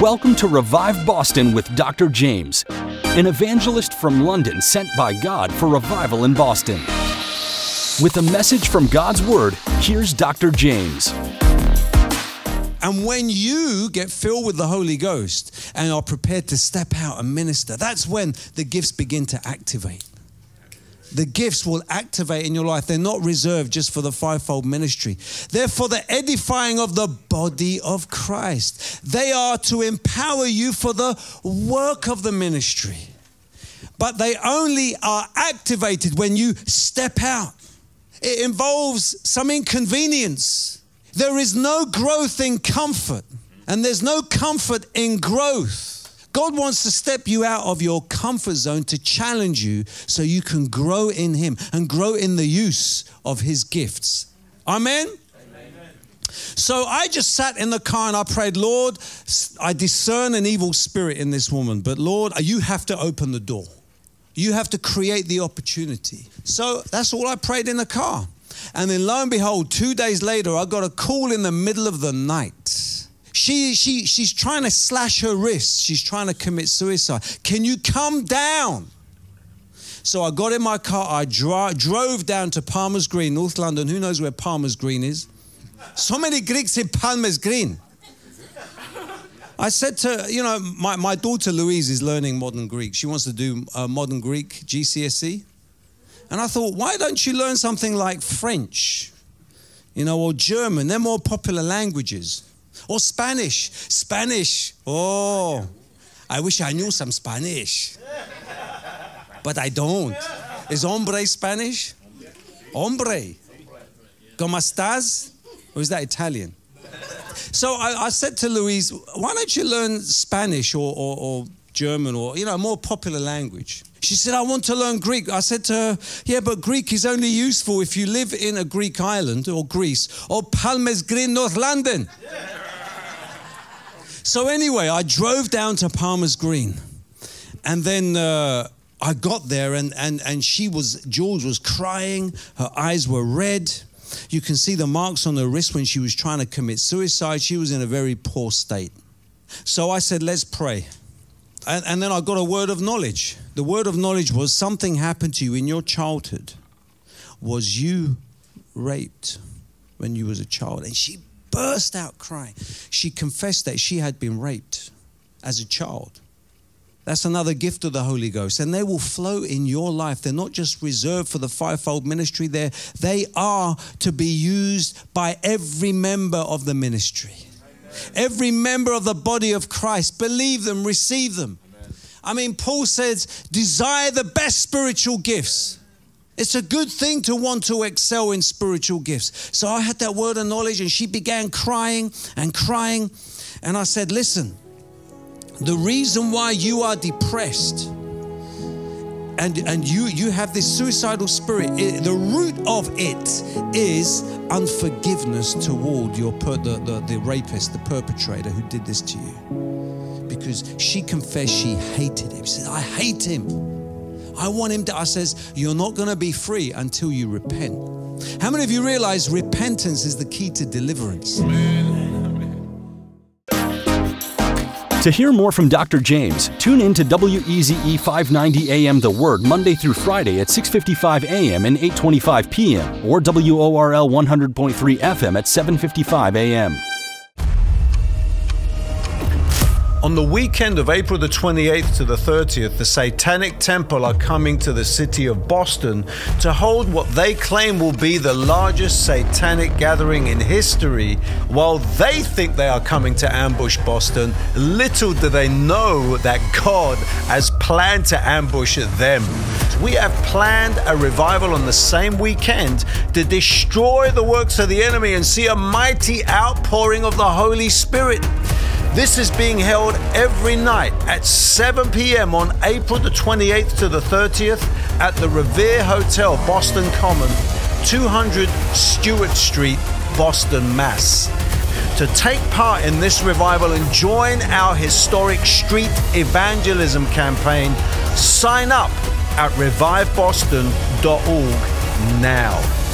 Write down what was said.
Welcome to Revive Boston with Dr. Jaymz, an evangelist from London sent by God for revival in Boston. With a message from God's Word, here's Dr. Jaymz. And when you get filled with the Holy Ghost and are prepared to step out and minister, that's when the gifts begin to activate. The gifts will activate in your life. They're not reserved just for the fivefold ministry. They're for the edifying of the body of Christ. They are to empower you for the work of the ministry. But they only are activated when you step out. It involves some inconvenience. There is no growth in comfort, and there's no comfort in growth. God wants to step you out of your comfort zone to challenge you so you can grow in Him and grow in the use of His gifts. Amen? So I just sat in the car and I prayed, Lord, I discern an evil spirit in this woman, but Lord, you have to open the door. You have to create the opportunity. So that's all I prayed in the car. And then lo and behold, two days later, I got a call in the middle of the night she, she, she's trying to slash her wrists. She's trying to commit suicide. Can you come down? So I got in my car. I dro- drove down to Palmer's Green, North London. Who knows where Palmer's Green is? So many Greeks in Palmer's Green. I said to, you know, my, my daughter Louise is learning modern Greek. She wants to do uh, modern Greek GCSE. And I thought, why don't you learn something like French, you know, or German? They're more popular languages. Or Spanish. Spanish. Oh, I wish I knew some Spanish. But I don't. Is hombre Spanish? Hombre. ¿Cómo estás? Or is that Italian? So I, I, said to Louise, why don't you learn Spanish or, or, or German or, you know, a more popular language? She said, I want to learn Greek. I said to her, Yeah, but Greek is only useful if you live in a Greek island or Greece or Palmer's Green, North London. So, anyway, I drove down to Palmer's Green. And then uh, I got there, and, and, and she was, Jules was crying. Her eyes were red. You can see the marks on her wrist when she was trying to commit suicide. She was in a very poor state. So I said, Let's pray. And, and then I got a word of knowledge. The word of knowledge was something happened to you in your childhood. Was you raped when you was a child? And she burst out crying. She confessed that she had been raped as a child. That's another gift of the Holy Ghost. And they will flow in your life. They're not just reserved for the fivefold ministry, They're, they are to be used by every member of the ministry. Amen. Every member of the body of Christ. Believe them, receive them. Amen. I mean, Paul says, desire the best spiritual gifts. It's a good thing to want to excel in spiritual gifts. So I had that word of knowledge, and she began crying and crying. And I said, Listen, the reason why you are depressed and, and you, you have this suicidal spirit, it, the root of it is unforgiveness toward your per, the, the, the rapist, the perpetrator who did this to you. Because she confessed she hated him. She said, I hate him. I want him to, I says, you're not going to be free until you repent. How many of you realize repentance is the key to deliverance? To hear more from Dr. Jaymz, tune in to WEZE 590 AM The Word Monday through Friday at 6:55 AM and 8:25 PM or WORL 100.3 FM at 7:55 AM. On the weekend of April the 28th to the 30th, the Satanic Temple are coming to the city of Boston to hold what they claim will be the largest satanic gathering in history. While they think they are coming to ambush Boston, little do they know that God has planned to ambush them. We have planned a revival on the same weekend to destroy the works of the enemy and see a mighty outpouring of the Holy Spirit. This is being held every night at 7 p.m. on April the 28th to the 30th at the Revere Hotel, Boston Common, 200 Stuart Street, Boston, Mass. To take part in this revival and join our historic street evangelism campaign, sign up at reviveboston.org now.